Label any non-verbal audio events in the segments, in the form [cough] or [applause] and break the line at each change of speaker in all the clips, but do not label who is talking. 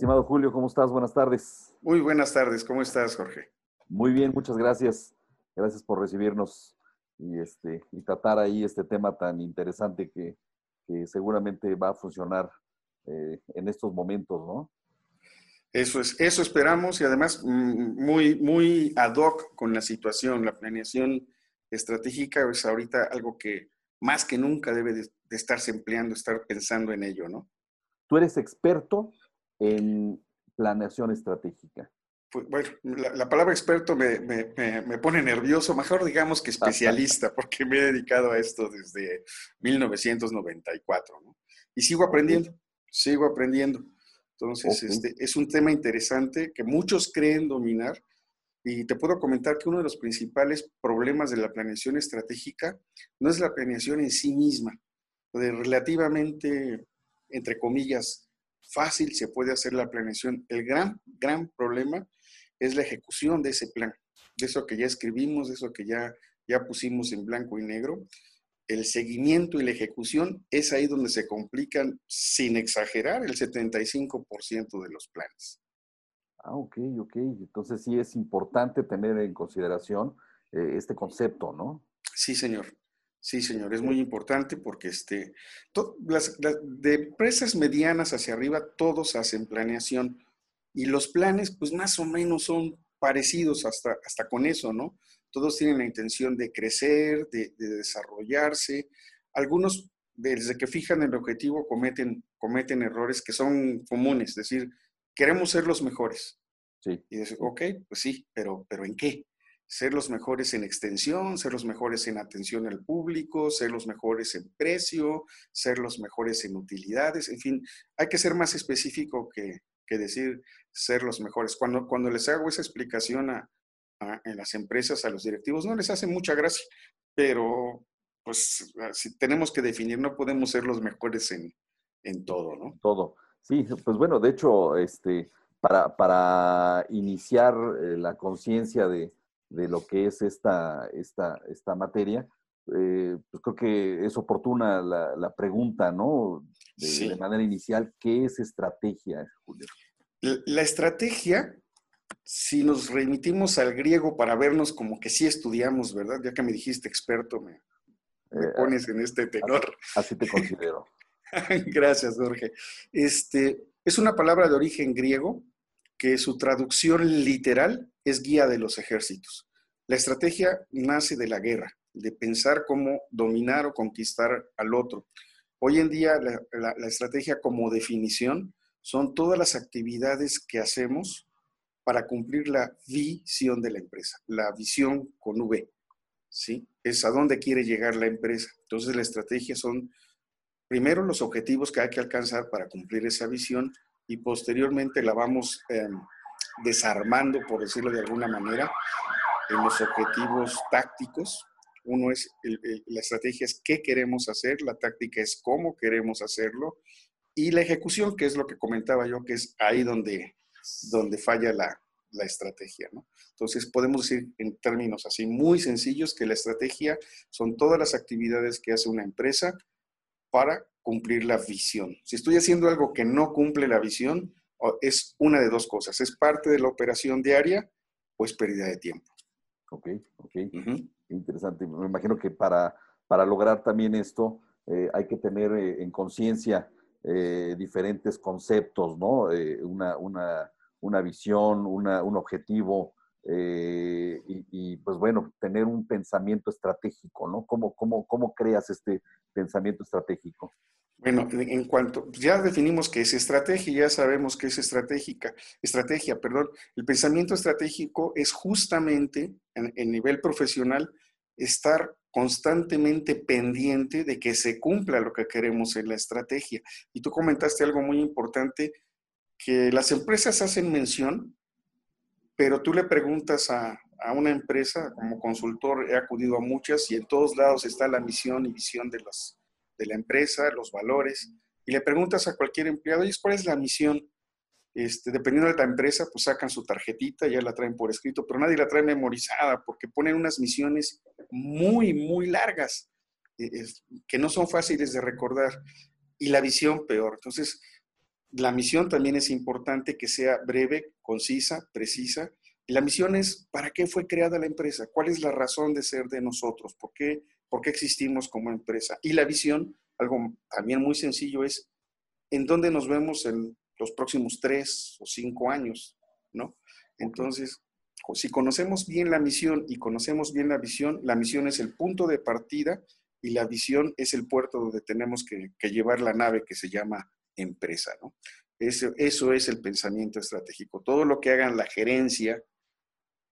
Estimado Julio, ¿cómo estás? Buenas tardes.
Muy buenas tardes, ¿cómo estás, Jorge?
Muy bien, muchas gracias. Gracias por recibirnos y, este, y tratar ahí este tema tan interesante que, seguramente va a funcionar eh, en estos momentos, ¿no?
Eso es, eso esperamos y además mm, muy, muy ad hoc con la situación. La planeación estratégica es ahorita algo que más que nunca debe de, estarse empleando, estar pensando en ello, ¿no?
Tú eres experto en planeación estratégica.
Pues, bueno, la, palabra experto me, me, pone nervioso, mejor digamos que especialista, porque me he dedicado a esto desde 1994, ¿no? Y sigo aprendiendo, sigo aprendiendo. Entonces, este, es un tema interesante que muchos creen dominar y te puedo comentar que uno de los principales problemas de la planeación estratégica no es la planeación en sí misma, de relativamente, entre comillas, fácil se puede hacer la planeación. El gran, gran problema es la ejecución de ese plan, de eso que ya escribimos, de eso que ya, ya pusimos en blanco y negro el seguimiento y la ejecución es ahí donde se complican, sin exagerar, el 75% de los planes.
Ah, ok, ok. Entonces sí es importante tener en consideración eh, este concepto, ¿no?
Sí, señor. Sí, señor. Es muy importante porque este, las, de empresas medianas hacia arriba todos hacen planeación y los planes pues más o menos son parecidos hasta, hasta con eso, ¿no? todos tienen la intención de crecer, de, desarrollarse. Algunos, desde que fijan el objetivo, cometen, cometen errores que son comunes, es decir, queremos ser los mejores. Sí. Y dices, ok, pues sí, pero, pero ¿en qué? Ser los mejores en extensión, ser los mejores en atención al público, ser los mejores en precio, ser los mejores en utilidades, en fin, hay que ser más específico que, que decir ser los mejores. Cuando, cuando les hago esa explicación a, en las empresas, a los directivos, no les hace mucha gracia, pero pues si tenemos que definir, no podemos ser los mejores en, en todo, ¿no?
Todo. Sí, pues bueno, de hecho, este, para, para iniciar eh, la conciencia de, de, lo que es esta, esta, esta materia, eh, pues creo que es oportuna la, la pregunta, ¿no? De, de, manera inicial, ¿qué es estrategia, Julio?
La estrategia si nos remitimos al griego para vernos como que sí estudiamos, ¿verdad? Ya que me dijiste experto, me, eh, pones en este tenor.
Así te considero. [laughs]
Gracias, Jorge. Este, es una palabra de origen griego que su traducción literal es guía de los ejércitos. La estrategia nace de la guerra, de pensar cómo dominar o conquistar al otro. Hoy en día la estrategia como definición son todas las actividades que hacemos para cumplir la visión de la empresa, la visión con V, ¿sí? Es a dónde quiere llegar la empresa. Entonces, la estrategia son primero los objetivos que hay que alcanzar para cumplir esa visión y posteriormente la vamos em, desarmando, por decirlo de alguna manera, en los objetivos tácticos. Uno es, la estrategia es qué queremos hacer, la táctica es cómo queremos hacerlo y la ejecución, que es lo que comentaba yo, que es ahí donde donde falla la, la estrategia. Entonces, podemos decir en términos así muy sencillos que la estrategia son todas las actividades que hace una empresa para cumplir la visión. Si estoy haciendo algo que no cumple la visión, es una de dos cosas. Es parte de la operación diaria o es pérdida de tiempo.
Ok, ok. Interesante. Me imagino que para, para lograr también esto eh, hay que tener eh, en conciencia eh, diferentes conceptos, ¿no? Una, una, una, visión, una, un objetivo eh, y, pues bueno, tener un pensamiento estratégico, ¿no? ¿Cómo, cómo, cómo creas este pensamiento estratégico?
Bueno, en cuanto, ya definimos que es estrategia, ya sabemos que es estratégica, estrategia, perdón. El pensamiento estratégico es justamente en, en nivel profesional estar constantemente pendiente de que se cumpla lo que queremos en la estrategia. Y tú comentaste algo muy importante, que las empresas hacen mención, pero tú le preguntas a, una empresa, como consultor he acudido a muchas y en todos lados está la misión y visión de, las, de la empresa, los valores, y le preguntas a cualquier empleado, ¿y cuál es la misión? Este, dependiendo de la empresa, pues sacan su tarjetita, ya la traen por escrito, pero nadie la trae memorizada porque ponen unas misiones muy, muy largas, eh, que no son fáciles de recordar. Y la visión peor. Entonces, La misión también es importante que sea breve, concisa, precisa. Y la misión es, ¿para qué fue creada la empresa? ¿Cuál es la razón de ser de nosotros? ¿Por qué, por qué existimos como empresa? Y la visión, algo también muy sencillo, es en dónde nos vemos en los próximos tres o cinco años, ¿no? Entonces, si conocemos bien la misión y conocemos bien la visión, la misión es el punto de partida y la visión es el puerto donde tenemos que, llevar la nave que se llama empresa, ¿no? Eso, eso es el pensamiento estratégico. Todo lo que hagan la gerencia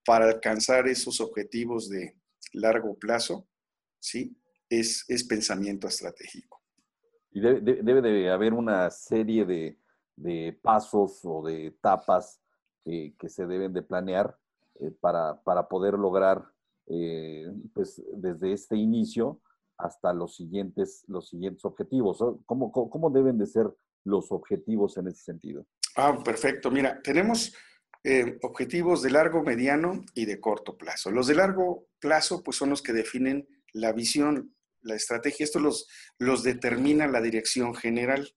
para alcanzar esos objetivos de largo plazo, ¿sí? Es, es pensamiento estratégico.
Y debe, de haber una serie de, de pasos o de etapas que, que se deben de planear eh, para, para, poder lograr, eh, pues desde este inicio hasta los siguientes, los siguientes objetivos. ¿Cómo, ¿Cómo, deben de ser los objetivos en ese sentido?
Ah, perfecto. Mira, tenemos eh, objetivos de largo, mediano y de corto plazo. Los de largo plazo, pues son los que definen la visión, la estrategia. Esto los, los determina la dirección general.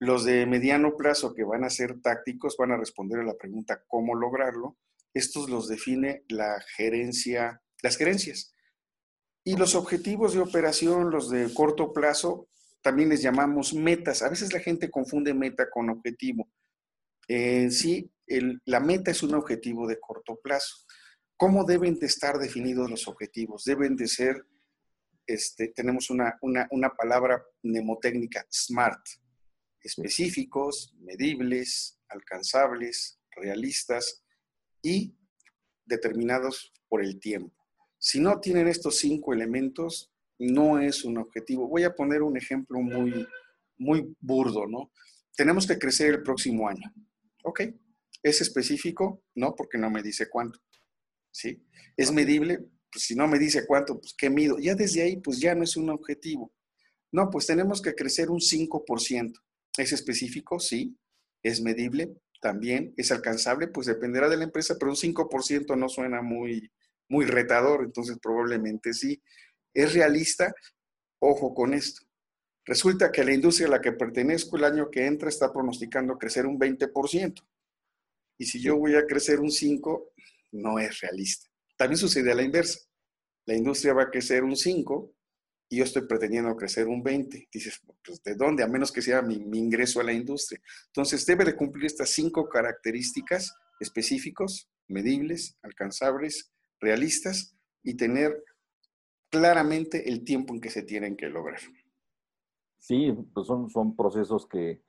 Los de mediano plazo, que van a ser tácticos, van a responder a la pregunta cómo lograrlo. Estos los define la gerencia, las gerencias. Y los objetivos de operación, los de corto plazo, también les llamamos metas. A veces la gente confunde meta con objetivo. En sí, la meta es un objetivo de corto plazo. ¿Cómo deben de estar definidos los objetivos? Deben de ser, este, tenemos una, una, una palabra mnemotécnica, SMART específicos, medibles, alcanzables, realistas y determinados por el tiempo. Si no tienen estos cinco elementos, no es un objetivo. Voy a poner un ejemplo muy, muy burdo, ¿no? Tenemos que crecer el próximo año. ¿Ok? ¿Es específico? No, porque no me dice cuánto. ¿Sí? ¿Es medible? Pues si no me dice cuánto, pues ¿qué mido? Ya desde ahí, pues ya no es un objetivo. No, pues tenemos que crecer un 5%. ¿Es específico? Sí. ¿Es medible? También. ¿Es alcanzable? Pues dependerá de la empresa, pero un 5% no suena muy, muy retador, entonces probablemente sí. ¿Es realista? Ojo con esto. Resulta que la industria a la que pertenezco el año que entra está pronosticando crecer un 20%. Y si yo voy a crecer un 5%, no es realista. También sucede a la inversa. La industria va a crecer un 5 y yo estoy pretendiendo crecer un 20. Dices, pues, ¿de dónde? A menos que sea mi, ingreso a la industria. Entonces, debe de cumplir estas cinco características específicos, medibles, alcanzables, realistas y tener claramente el tiempo en que se tienen que lograr.
Sí, pues son, son procesos que,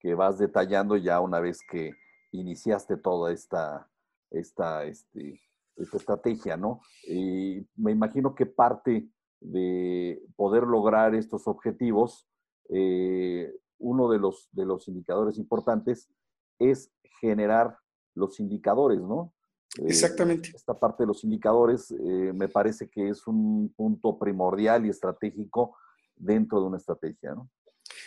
que vas detallando ya una vez que iniciaste toda esta, esta, este, esta estrategia, ¿no? Y me imagino que parte de poder lograr estos objetivos, eh, uno de los, de los indicadores importantes es generar los indicadores, ¿no?
Eh, Exactamente.
esta parte de los indicadores eh, me parece que es un punto primordial y estratégico dentro de una estrategia, ¿no?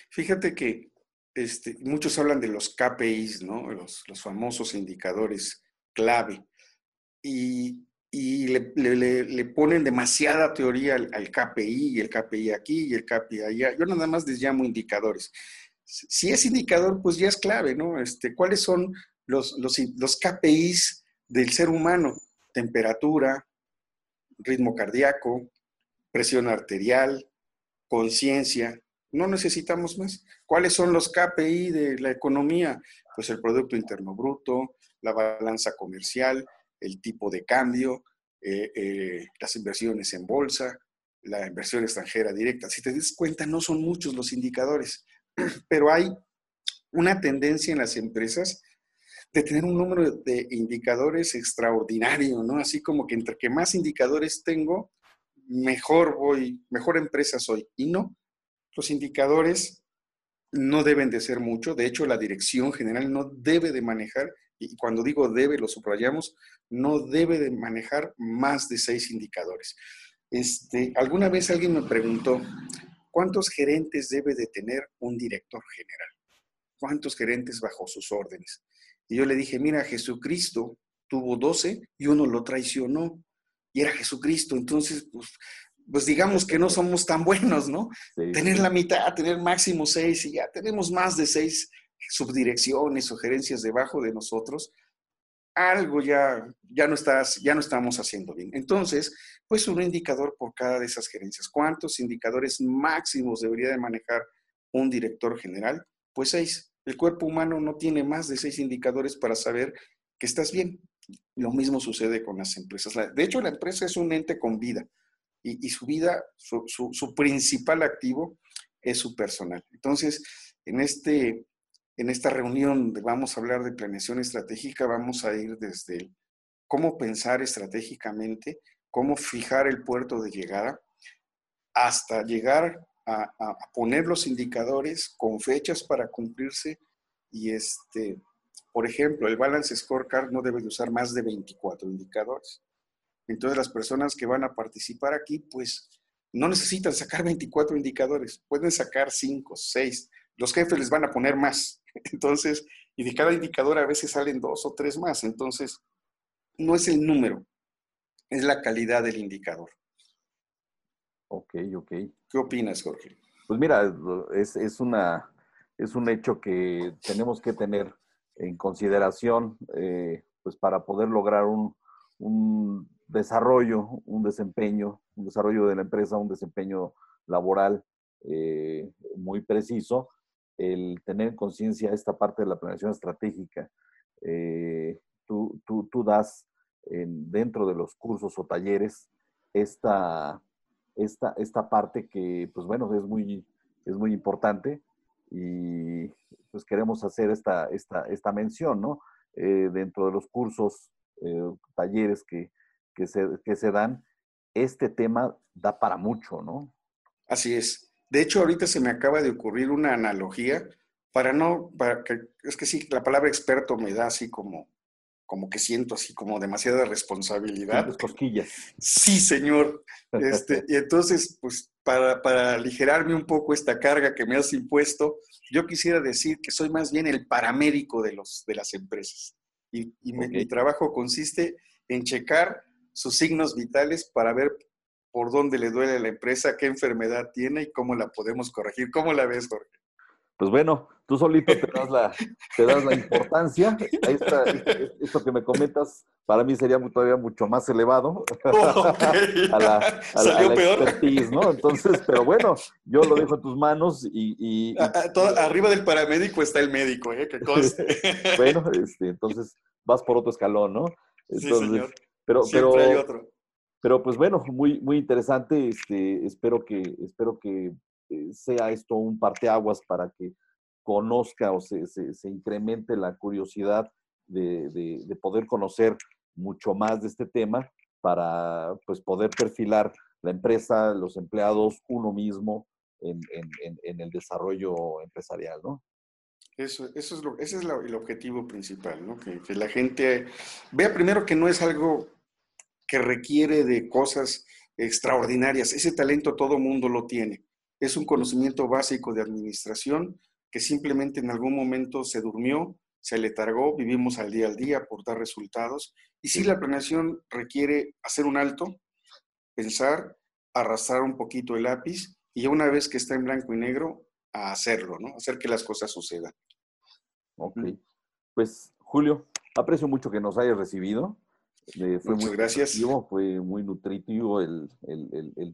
Fíjate que este, muchos hablan de los KPIs, ¿no? Los, los famosos indicadores clave. Y y le, ponen demasiada teoría al, KPI y el KPI aquí y el KPI allá. Yo nada más les llamo indicadores. Si es indicador, pues ya es clave, ¿no? Este, ¿Cuáles son los, los, los KPIs del ser humano? Temperatura, ritmo cardíaco, presión arterial, conciencia. No necesitamos más. ¿Cuáles son los KPI de la economía? Pues el Producto Interno Bruto, la balanza comercial, el tipo de cambio, eh, eh, las inversiones en bolsa, la inversión extranjera directa. Si te das cuenta, no son muchos los indicadores, [clears throat] pero hay una tendencia en las empresas de tener un número de indicadores extraordinario, ¿no? Así como que entre que más indicadores tengo, mejor voy, mejor empresa soy. Y no, los indicadores no deben de ser mucho. De hecho, la dirección general no debe de manejar y cuando digo debe, lo subrayamos, no debe de manejar más de seis indicadores. Este, alguna vez alguien me preguntó, ¿cuántos gerentes debe de tener un director general? ¿Cuántos gerentes bajo sus órdenes? Y yo le dije, mira, Jesucristo tuvo doce y uno lo traicionó. Y era Jesucristo. Entonces, pues, pues digamos que no somos tan buenos, ¿no? Tener la mitad, tener máximo seis y ya tenemos más de seis subdirecciones o gerencias debajo de nosotros, algo ya, ya, no estás, ya no estamos haciendo bien. Entonces, pues un indicador por cada de esas gerencias. ¿Cuántos indicadores máximos debería de manejar un director general? Pues seis. El cuerpo humano no tiene más de seis indicadores para saber que estás bien. Lo mismo sucede con las empresas. De hecho, la empresa es un ente con vida y, su vida, su, principal activo es su personal. Entonces, en, este, en esta reunión vamos a hablar de planeación estratégica, vamos a ir desde cómo pensar estratégicamente, cómo fijar el puerto de llegada, hasta llegar a, poner los indicadores con fechas para cumplirse y este, por ejemplo, el Balance Scorecard no debe de usar más de 24 indicadores. Entonces las personas que van a participar aquí, pues no necesitan sacar 24 indicadores, pueden sacar 5, 6. Los jefes les van a poner más. [laughs] Entonces, y de cada indicador a veces salen dos o tres más. Entonces, no es el número, es la calidad del indicador.
Ok, ok.
¿Qué opinas, Jorge?
Pues mira, es, es, una, es un hecho que tenemos que tener en consideración eh, pues para poder lograr un, un desarrollo, un desempeño, un desarrollo de la empresa, un desempeño laboral eh, muy preciso, el tener conciencia esta parte de la planeación estratégica. Eh, tú, tú, tú, das en, dentro de los cursos o talleres esta, esta, esta parte que, pues bueno, es muy, es muy importante y pues queremos hacer esta, esta, esta mención, ¿no? Eh, dentro de los cursos, talleres que, que se, que se dan, este tema da para mucho, ¿no?
Así es. De hecho, ahorita se me acaba de ocurrir una analogía para no, para que, es que sí, la palabra experto me da así como, como que siento así como demasiada responsabilidad.
Sí, cosquillas.
Sí, señor. Este, [laughs] y entonces, pues, para, para aligerarme un poco esta carga que me has impuesto, yo quisiera decir que soy más bien el paramédico de, los, de las empresas. Y, mi trabajo consiste en checar sus signos vitales para ver por dónde le duele a la empresa, qué enfermedad tiene y cómo la podemos corregir. ¿Cómo la ves, Jorge?
Pues bueno, tú solito te das la, te das la [laughs] importancia. Está, esto que me comentas, para mí sería todavía mucho más elevado [laughs] a la, a la, expertise, ¿no? Entonces, pero bueno, yo lo dejo en tus manos y...
arriba del paramédico está el médico, ¿eh? ¿Qué [laughs]
bueno, este, entonces vas por otro escalón, ¿no? Entonces,
sí, señor.
Pero, pero, hay otro. Pero pues bueno, muy, muy interesante. Este, espero que, espero que eh, sea esto un parteaguas para que conozca o se, se, incremente la curiosidad de, de, poder conocer mucho más de este tema para pues, poder perfilar la empresa, los empleados, uno mismo en, en, en el desarrollo empresarial, ¿no?
Eso, eso es lo, ese es el objetivo principal, ¿no? Que, que, la gente vea primero que no es algo que requiere de cosas extraordinarias. Ese talento todo mundo lo tiene. Es un conocimiento básico de administración que simplemente en algún momento se durmió, se letargó, vivimos al día al día por dar resultados. Y sí, la planeación requiere hacer un alto, pensar, arrastrar un poquito el lápiz y una vez que está en blanco y negro, a hacerlo, ¿no? Hacer que las cosas sucedan.
Ok. Pues, Julio, aprecio mucho que nos hayas recibido.
Eh, fue Muchas muy gracias.
Fue muy nutritivo el,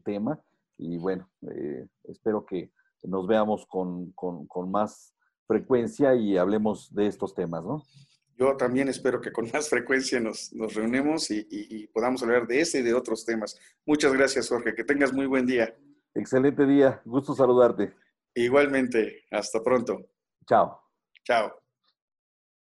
tema y bueno, eh, espero que nos veamos con, más frecuencia y hablemos de estos temas, ¿no?
Yo también espero que con más frecuencia nos, nos reunemos y, y, podamos hablar de ese y de otros temas. Muchas gracias, Jorge. Que tengas muy buen día.
Excelente día. Gusto saludarte.
Igualmente. Hasta pronto.
Chao.
Chao.